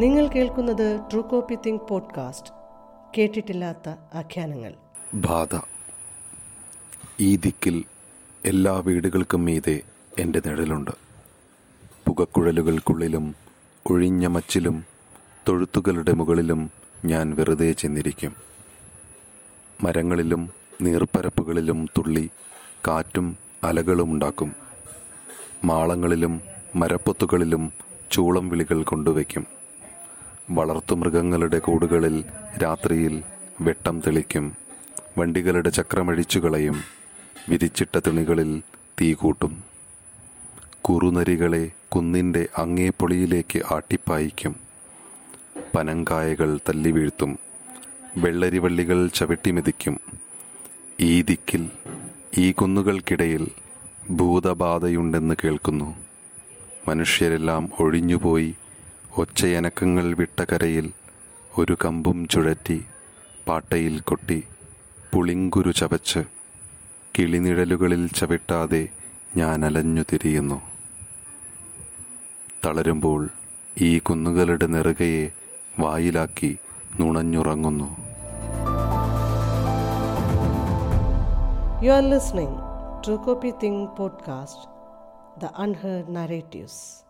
നിങ്ങൾ കേൾക്കുന്നത് true copy think podcast കേട്ടിട്ടില്ലാത്ത ആഖ്യാനങ്ങൾ. ബാധ. ഈ ദിക്കിൽ എല്ലാ വീടുകൾക്കും മീതെ എന്റെ നിഴലുണ്ട്. പുകക്കുഴലുകൾക്കുള്ളിലും ഒഴിഞ്ഞ മച്ചിലും തൊഴുത്തുകളുടെ മുകളിലും ഞാൻ വെറുതെ ചെന്നിരിക്കും. മരങ്ങളിലും നീർപ്പരപ്പുകളിലും തുള്ളി കാറ്റും അലകളും ഉണ്ടാക്കും. മാളങ്ങളിലും മരപ്പൊത്തുകളിലും ചൂളം വിളികൾ കൊണ്ടുവയ്ക്കും. വളർത്തുമൃഗങ്ങളുടെ കൂടുകളിൽ രാത്രിയിൽ വെട്ടം തെളിക്കും. വണ്ടികളുടെ ചക്രമഴിച്ചുകളയും വിരിച്ചിട്ട തുണികളിൽ തീ കൂട്ടും. കുറുനരികളെ കുന്നിന്റെ അങ്ങേ പൊളിയിലേക്ക് ആട്ടിപ്പായിക്കും. പനങ്കായകൾ തല്ലി വീഴ്ത്തും. വെള്ളരിവള്ളികൾ ചവിട്ടിമെതിക്കും ഈ ദിക്കിൽ ഈ കുന്നുകൾക്കിടയിൽ ഭൂതബാധയുണ്ടെന്ന് കേൾക്കുന്നു. മനുഷ്യരെല്ലാം ഒഴിഞ്ഞുപോയി ഒച്ചയനക്കങ്ങൾ വിട്ട കരയിൽ ഒരു കമ്പും ചുഴറ്റി പാട്ടയിൽ കൊട്ടി പുളിങ്കുരു ചവച്ച് കിളിനിഴലുകളിൽ ചവിട്ടാതെ ഞാൻ അലഞ്ഞു തിരിയുന്നു. തളരുമ്പോൾ ഈ കുന്നുകളുടെ നെറുകയെ വായിലാക്കി നുണഞ്ഞുറങ്ങുന്നു. You are listening true copy think podcast the unheard narratives